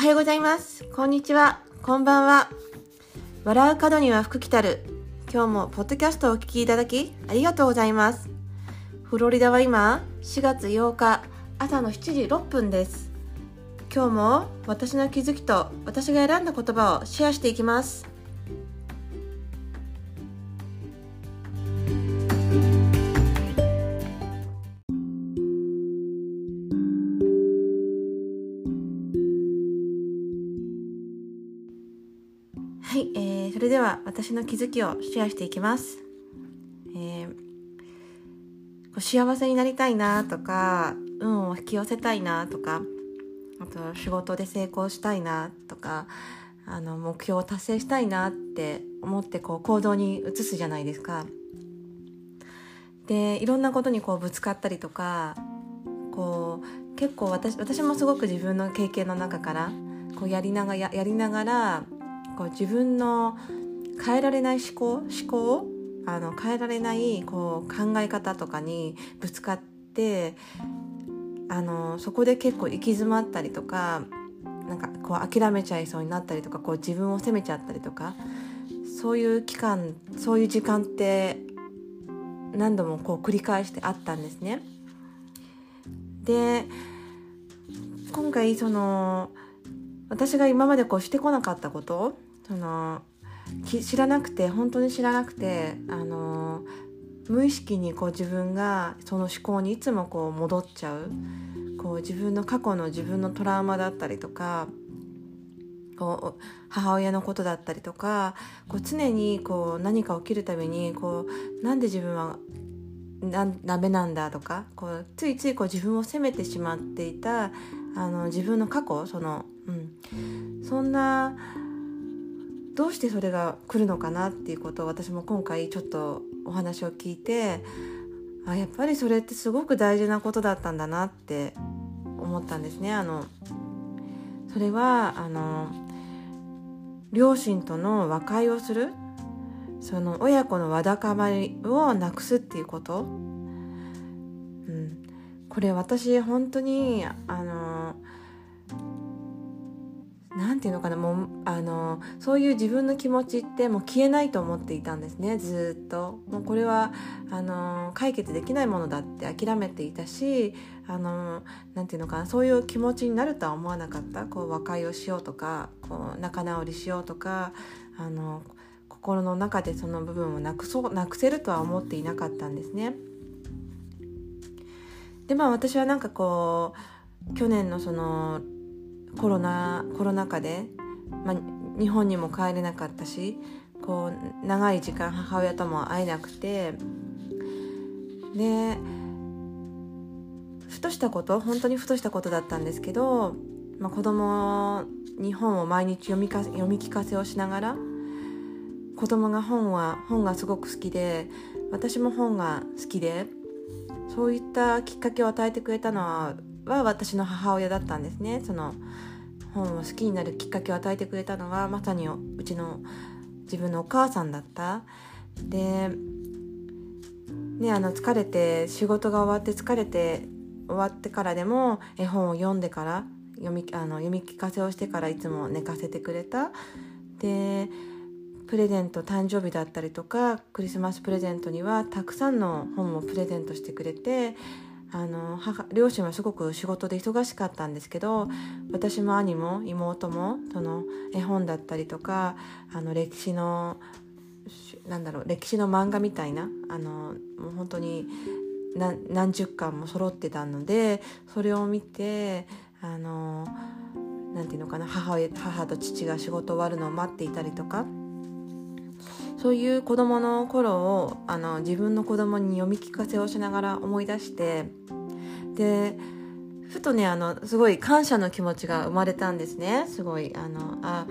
はようございます。こんにちは。こんばんは。笑う角には福来たる。今日もポッドキャストをお聞きいただきありがとうございます。フロリダは今4月8日朝の7時6分です。今日も私の気づきと私が選んだ言葉をシェアしていきます。はい、えー、それでは私の気づきをシェアしていきます。えー、幸せになりたいなとか、運を引き寄せたいなとか、あと仕事で成功したいなとか、あの目標を達成したいなって思ってこう行動に移すじゃないですか。で、いろんなことにこうぶつかったりとか、こう結構私私もすごく自分の経験の中からこうやりながらやりながらこう自分の変えられない思考思考あの変えられないこう考え方とかにぶつかってあのそこで結構行き詰まったりとかなんかこう諦めちゃいそうになったりとかこう自分を責めちゃったりとかそういう期間そういう時間って何度もこう繰り返してあったんですね。で今回その私が今までこうしてこなかったことその知らなくて本当に知らなくてあの無意識にこう自分がその思考にいつもこう戻っちゃう。こう自分の過去の自分のトラウマだったりとかこう母親のことだったりとかこう常にこう何か起きるたびにこうなんで自分はなダメなんだとかこうついついこう自分を責めてしまっていたあの自分の過去その、うん、そんなどうしてそれが来るのかなっていうことを私も今回ちょっとお話を聞いてあやっぱりそれってすごく大事なことだったんだなって思ったんですね。あのそれはあの両親との和解をするその親子のわだかまりをなくすっていうこと、うん、これ私本当にあのなんていうのかなもうあのそういう自分の気持ちってもう消えないと思っていたんですねずっともうこれはあの解決できないものだって諦めていたしあのなんていうのかなそういう気持ちになるとは思わなかったこう和解をしようとかこう仲直りしようとかあの心の中でその部分をなくそうなくせるとは思っていなかったんですね。でまあ私はなんかこう去年のそのコロナコロナ禍で、まあ、日本にも帰れなかったしこう長い時間母親とも会えなくてでふとしたこと本当にふとしたことだったんですけど、まあ、子供に本を毎日読みか読み聞かせをしながら子供が本は本がすごく好きで私も本が好きでそういったきっかけを与えてくれたのはは私の母親だったんですね。その本を好きになるきっかけを与えてくれたのはまさにうちの自分のお母さんだった。でねあの疲れて仕事が終わって疲れて終わってからでも絵本を読んでから読みあの読み聞かせをしてからいつも寝かせてくれた。でプレゼント誕生日だったりとかクリスマスプレゼントにはたくさんの本をプレゼントしてくれてあの母両親はすごく仕事で忙しかったんですけど私も兄も妹もその絵本だったりとかあの歴史のなんだろう歴史の漫画みたいなあのもう本当に何十巻も揃ってたのでそれを見てあのなんていうのかな母母と父が仕事終わるのを待っていたりとかそういう子供の頃をあの自分の子供に読み聞かせをしながら思い出してでふとねあのすごい感謝の気持ちが生まれたんですね。すごいあのあ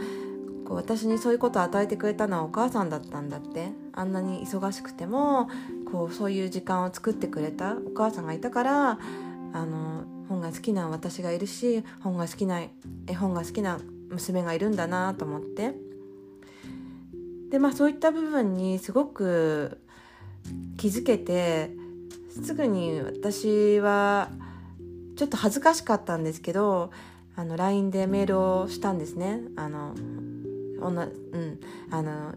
こう私にそういうことを与えてくれたのはお母さんだったんだって。あんなに忙しくてもこうそういう時間を作ってくれたお母さんがいたからあの本が好きな私がいるし本が好きな絵本が好きな娘がいるんだなと思って。でまあそういった部分にすごく気づけてすぐに私はちょっと恥ずかしかったんですけど LINE でメールをしたんですね。あのおな、うんあの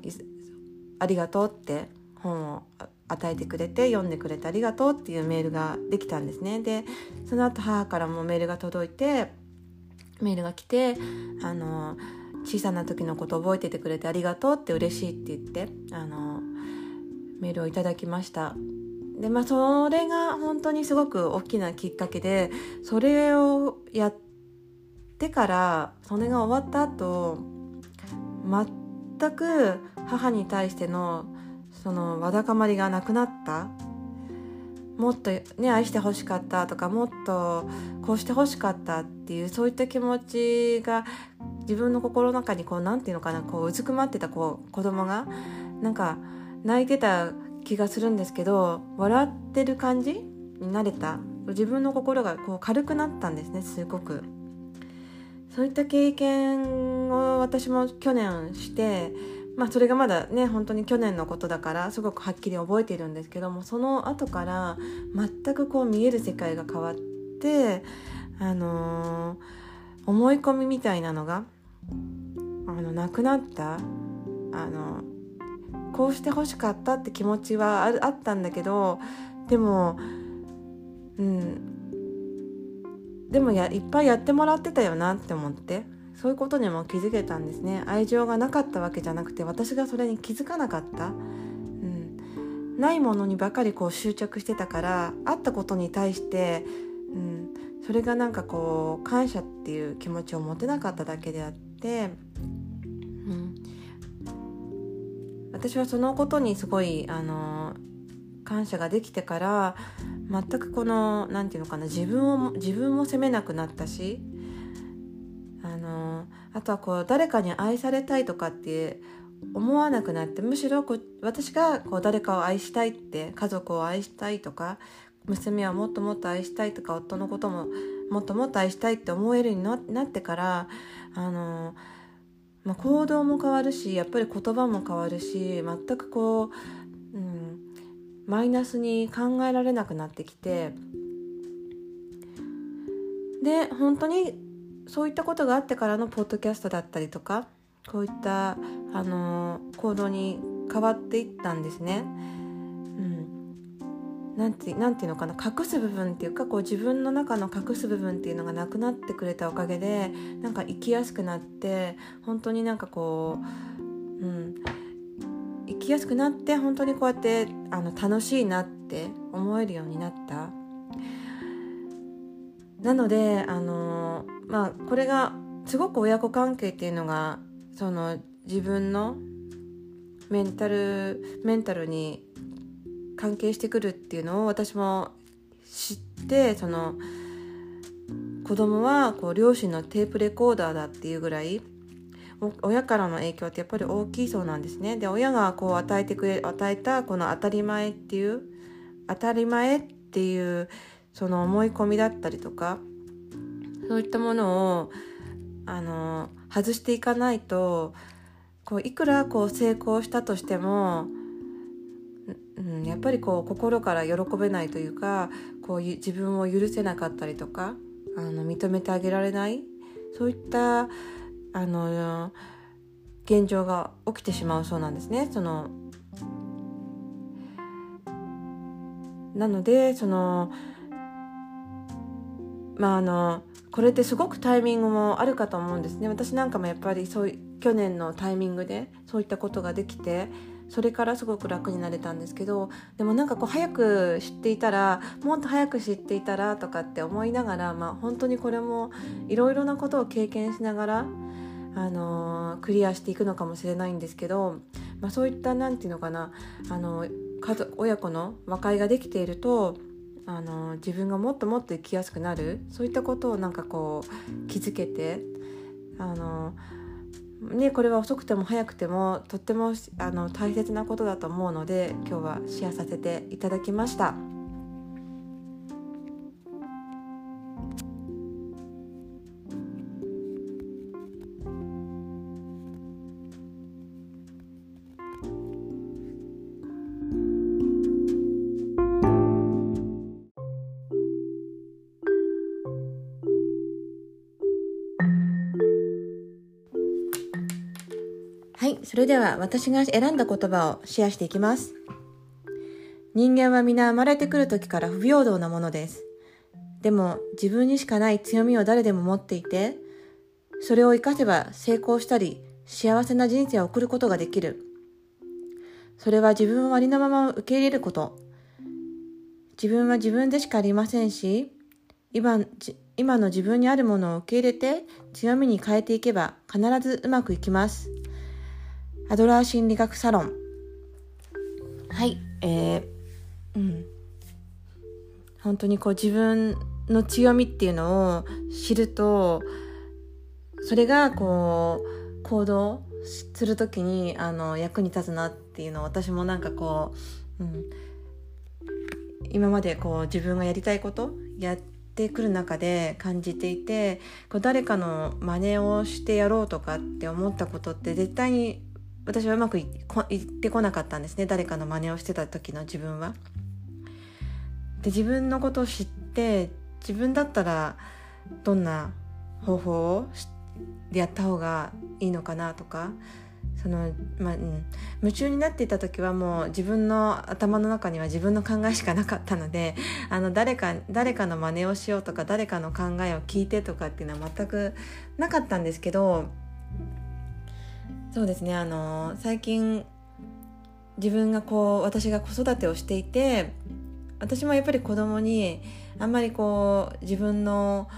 ありがとうって本を与えてくれて読んでくれてありがとうっていうメールができたんですね。でその後母からもメールが届いてメールが来てあの小さな時のこと覚えててくれてありがとうって嬉しいって言ってあのメールをいただきました。でまあそれが本当にすごく大きなきっかけでそれをやってからそれが終わった後全く母に対してのそのわだかまりがなくなった。もっとね愛してほしかったとかもっとこうしてほしかったっていうそういった気持ちが自分の心の中にこう何て言うのかなこううずくまってたこう子供がなんか泣いてた気がするんですけど笑ってる感じになれた。自分の心がこう軽くなったんですねすごく。そういった経験を私も去年してまあそれがまだね本当に去年のことだからすごくはっきり覚えているんですけどもその後から全くこう見える世界が変わってあのー、思い込みみたいなのがあのなくなった？あのこうしてほしかったって気持ちはあったんだけどでもうん。でもやいっぱいやってもらってたよなって思って。そういうことにも気づけたんですね。愛情がなかったわけじゃなくて私がそれに気づかなかった、うん、ないものにばかりこう執着してたからあったことに対して、うん、それがなんかこう感謝っていう気持ちを持てなかっただけであって、うん、私はそのことにすごいあの感謝ができてから全くこの何て言うのかな自分を自分も責めなくなったしあのあとはこう誰かに愛されたいとかって思わなくなってむしろこう私がこう誰かを愛したいって家族を愛したいとか娘はもっともっと愛したいとか夫のことももっともっと愛したいって思えるようになってからあのまあ、行動も変わるしやっぱり言葉も変わるし全くこう、うん、マイナスに考えられなくなってきてで本当にそういったことがあってからのポッドキャストだったりとかこういったあの行動に変わっていったんですね。なんてなんていうのかな隠す部分っていうかこう自分の中の隠す部分っていうのがなくなってくれたおかげでなんか生きやすくなって本当になんかこう、うん、生きやすくなって本当にこうやってあの楽しいなって思えるようになった。なのであのまあこれがすごく親子関係っていうのがその自分のメンタルメンタルに関係してくるっていうのを私も知ってその子供はこう両親のテープレコーダーだっていうぐらい親からの影響ってやっぱり大きいそうなんですね。で親がこう与えてくれ与えたこの当たり前っていう当たり前っていうその思い込みだったりとかそういったものをあの外していかないとこういくらこう成功したとしてもうん、やっぱりこう心から喜べないというかこう自分を許せなかったりとかあの認めてあげられないそういったあの現状が起きてしまうそうなんですね。そのなのでそのまああのこれってすごくタイミングもあるかと思うんですね私なんかもやっぱりそう去年のタイミングでそういったことができてそれからすごく楽になれたんですけどでもなんかこう早く知っていたらもっと早く知っていたらとかって思いながら、まあ、本当にこれもいろいろなことを経験しながら、あのー、クリアしていくのかもしれないんですけど、まあ、そういった何て言うのかな、あの家族親子の和解ができているとあの自分がもっともっと生きやすくなるそういったことをなんかこう気づけてあのね、これは遅くても早くてもとってもあの大切なことだと思うので今日はシェアさせていただきました。それでは私が選んだ言葉をシェアしていきます。人間は皆生まれてくる時から不平等なものです。でも自分にしかない強みを誰でも持っていてそれを活かせば成功したり幸せな人生を送ることができる。それは自分をありのまま受け入れること。自分は自分でしかありませんし今今の自分にあるものを受け入れて強みに変えていけば必ずうまくいきます。アドラー心理学サロン。はい。えー、うん。本当にこう自分の強みっていうのを知るとそれがこう行動する時にあの役に立つなっていうのを私もなんかこう、うん、今までこう自分がやりたいことやってくる中で感じていてこう誰かの真似をしてやろうとかって思ったことって絶対に私はうまくいってこなかったんですね誰かの真似をしてた時の自分は。で自分のことを知って自分だったらどんな方法をでやった方がいいのかなとかその、まあうん、夢中になっていた時はもう自分の頭の中には自分の考えしかなかったのであの誰か誰かの真似をしようとか誰かの考えを聞いてとかっていうのは全くなかったんですけどそうですね。あの最近自分がこう私が子育てをしていて私もやっぱり子供にあんまりこう自分の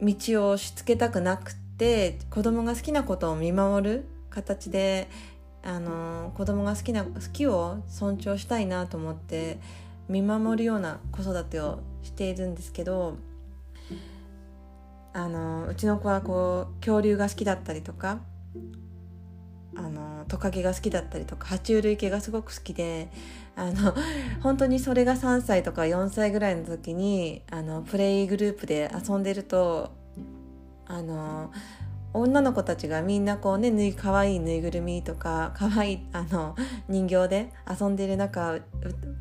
道を押し付けたくなくて子供が好きなことを見守る形であの子供が好きな好きを尊重したいなと思って見守るような子育てをしているんですけどあのうちの子はこう恐竜が好きだったりとかあのトカゲが好きだったりとか爬虫類系がすごく好きであの 本当にそれが3歳とか4歳ぐらいの時にあのプレイグループで遊んでるとあの女の子たちがみんなこうねぬい可愛いぬいぐるみとか可愛いあの人形で遊んでいる中う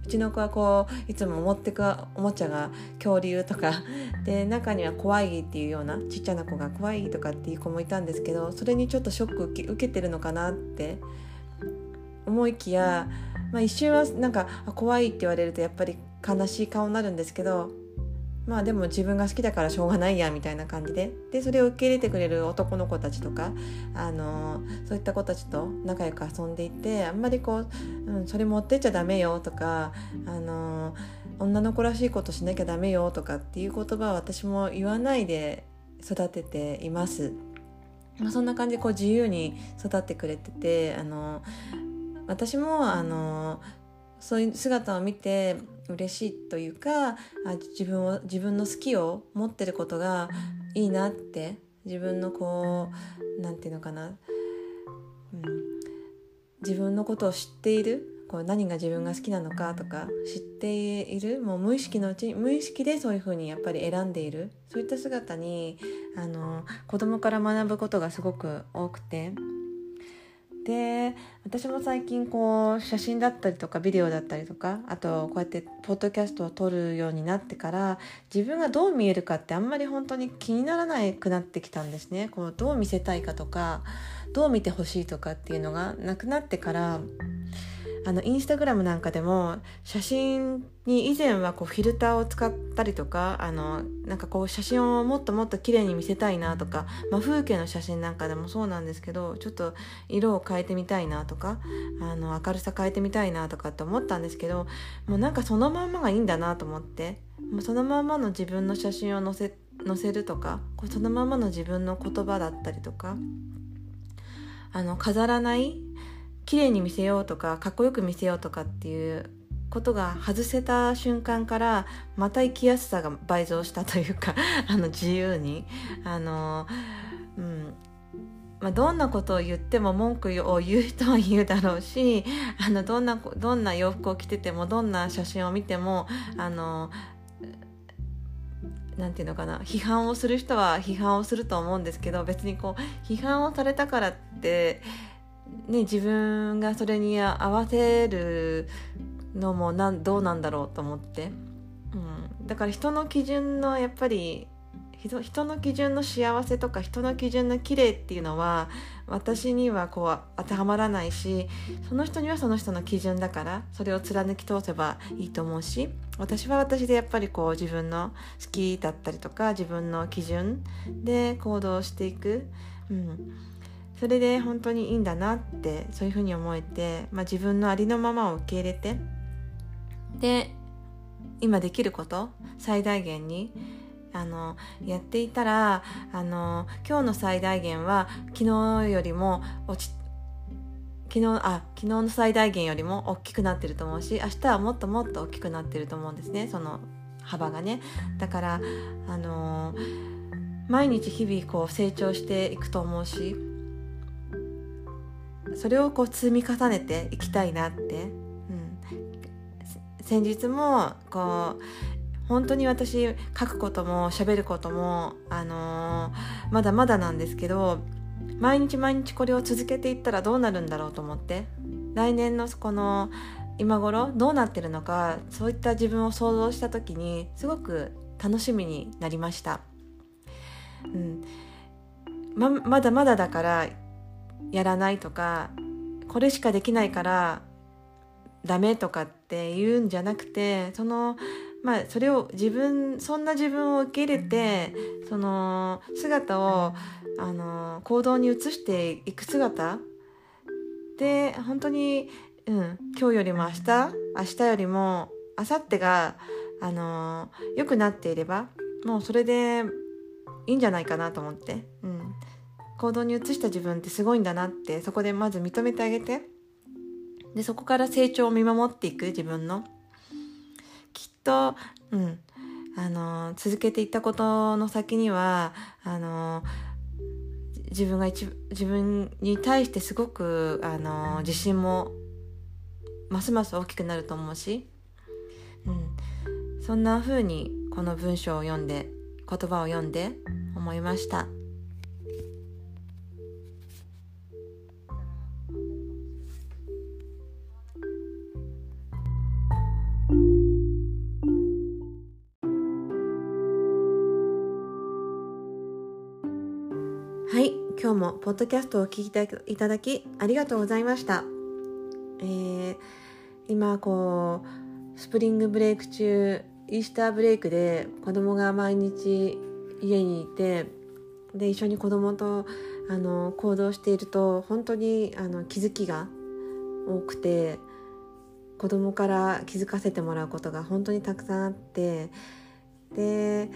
ちの子はこういつも持ってくおもちゃが恐竜とかで中には怖いっていうようなちっちゃな子が怖いとかっていう子もいたんですけどそれにちょっとショック受け受けてるのかなって思いきや、まあ、一瞬はなんか怖いって言われるとやっぱり悲しい顔になるんですけどまあでも自分が好きだからしょうがないやみたいな感じででそれを受け入れてくれる男の子たちとかあのそういった子たちと仲良く遊んでいてあんまりこう、うん、それ持ってっちゃダメよとかあの女の子らしいことしなきゃダメよとかっていう言葉は私も言わないで育てています。まあ、そんな感じでこう自由に育ってくれててあの私もあのそういう姿を見て嬉しいというかあ自分を自分の好きを持ってることがいいなって自分のこう何て言うのかな、うん、自分のことを知っているこう何が自分が好きなのかとか知っているもう無意識のうちに無意識でそういうふうにやっぱり選んでいるそういった姿にあの子供から学ぶことがすごく多くてで私も最近こう写真だったりとかビデオだったりとかあとこうやってポッドキャストを撮るようになってから自分がどう見えるかってあんまり本当に気にならなくなってきたんですね。こうどう見せたいかとかどう見てほしいとかっていうのがなくなってからあのインスタグラムなんかでも写真に以前はこうフィルターを使ったりとかあのなんかこう写真をもっともっと綺麗に見せたいなとか、まあ、風景の写真なんかでもそうなんですけどちょっと色を変えてみたいなとかあの明るさ変えてみたいなとかって思ったんですけどもうなんかそのまんまがいいんだなと思ってもうそのまんまの自分の写真を載せ載せるとかこうそのままの自分の言葉だったりとかあの飾らない綺麗に見せようとかかっこよく見せようとかっていうことが外せた瞬間からまた生きやすさが倍増したというか あの自由に。あの、うん。まあ、どんなことを言っても文句を言う人は言うだろうしあのどんなどんな洋服を着ててもどんな写真を見てもあのなんていうのかな批判をする人は批判をすると思うんですけど別にこう批判をされたからってね、自分がそれに合わせるのもなんどうなんだろうと思って、うん、だから人の基準のやっぱり人の基準の幸せとか人の基準の綺麗っていうのは私にはこう当てはまらないしその人にはその人の基準だからそれを貫き通せばいいと思うし私は私でやっぱりこう自分の好きだったりとか自分の基準で行動していく、うん、それで本当にいいんだなってそういうふうに思えて、まあ、自分のありのままを受け入れてで今できること最大限にあのやっていたらあの今日の最大限は昨日よりも落ち昨日あ昨日の最大限よりも大きくなってると思うし明日はもっともっと大きくなってると思うんですねその幅がね。だからあの毎日日々こう成長していくと思うしそれをこう積み重ねていきたいなって、うん、先日もこう本当に私書くことも喋ることも、あのー、まだまだなんですけど毎日毎日これを続けていったらどうなるんだろうと思って来年のこの今頃どうなってるのかそういった自分を想像した時にすごく楽しみになりました。うん。ままだまだだからやらないとかこれしかできないからダメとかって言うんじゃなくてそのまあそれを自分そんな自分を受け入れてその姿をあの行動に移していく姿で本当に、うん、今日よりも明日明日よりも明後日があの良くなっていればもうそれでいいんじゃないかなと思って、うん、行動に移した自分ってすごいんだなってそこでまず認めてあげて。でそこから成長を見守っていく自分の。きっと、うん、あの続けていったことの先にはあの自分が一自分に対してすごくあの自信もますます大きくなると思うし、うん、そんな風にこの文章を読んで言葉を読んで思いました。ポッドキャストをお聞きいただきありがとうございました、えー、今こうスプリングブレイク中イースターブレイクで子供が毎日家にいてで一緒に子供とあの行動していると本当にあの気づきが多くて子供から気づかせてもらうことが本当にたくさんあってで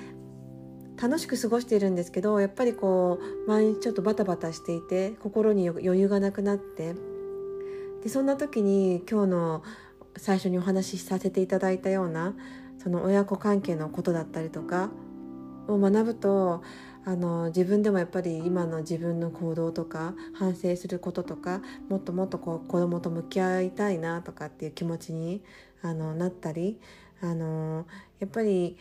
楽しく過ごしているんですけどやっぱりこう毎日ちょっとバタバタしていて心に余裕がなくなってでそんな時に今日の最初にお話しさせていただいたようなその親子関係のことだったりとかを学ぶとあの自分でもやっぱり今の自分の行動とか反省することとかもっともっとこう子供と向き合いたいなとかっていう気持ちにあのなったりあのやっぱり、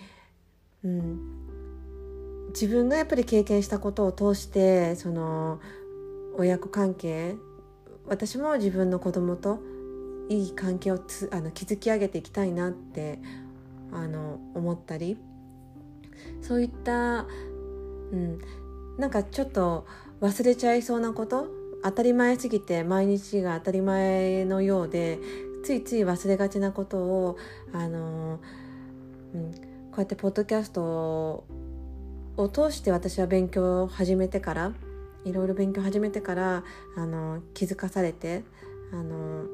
うん、自分がやっぱり経験したことを通してその親子関係私も自分の子供といい関係をつあの築き上げていきたいなってあの思ったりそういった、うん、なんかちょっと忘れちゃいそうなこと当たり前すぎて毎日が当たり前のようでついつい忘れがちなことをあの、うん、こうやってポッドキャストを通して私は勉強を始めてからいろいろ勉強を始めてからあの気づかされてあの、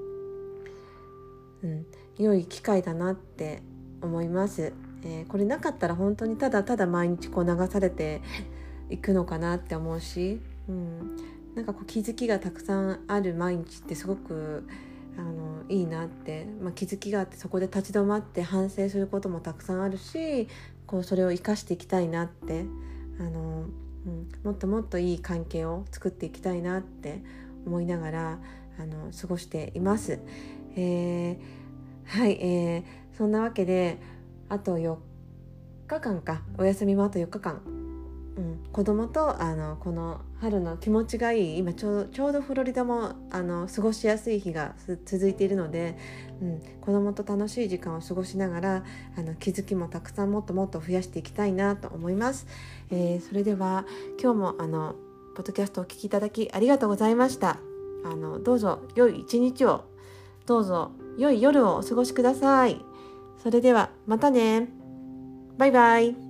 うん、良い機会だなって思います、えー、これなかったら本当にただただ毎日こう流されていくのかなって思うし、うん、なんかこう気づきがたくさんある毎日ってすごくあのいいなって、まあ、気づきがあってそこで立ち止まって反省することもたくさんあるしこうそれを生かしていきたいなってあの、うん、もっともっといい関係を作っていきたいなって思いながらあの過ごしています。えー、はい、えー、そんなわけであと4日間かお休みもあと4日間うん、子供とあのこの春の気持ちがいい今ちょちょうどフロリダもあの過ごしやすい日が続いているので、うん、子供と楽しい時間を過ごしながらあの気づきもたくさんもっともっと増やしていきたいなと思います。えー、それでは今日もあのポッドキャストをお聴きいただきありがとうございました。あのどうぞ良い一日をどうぞ良い夜をお過ごしください。それではまたね。バイバイ。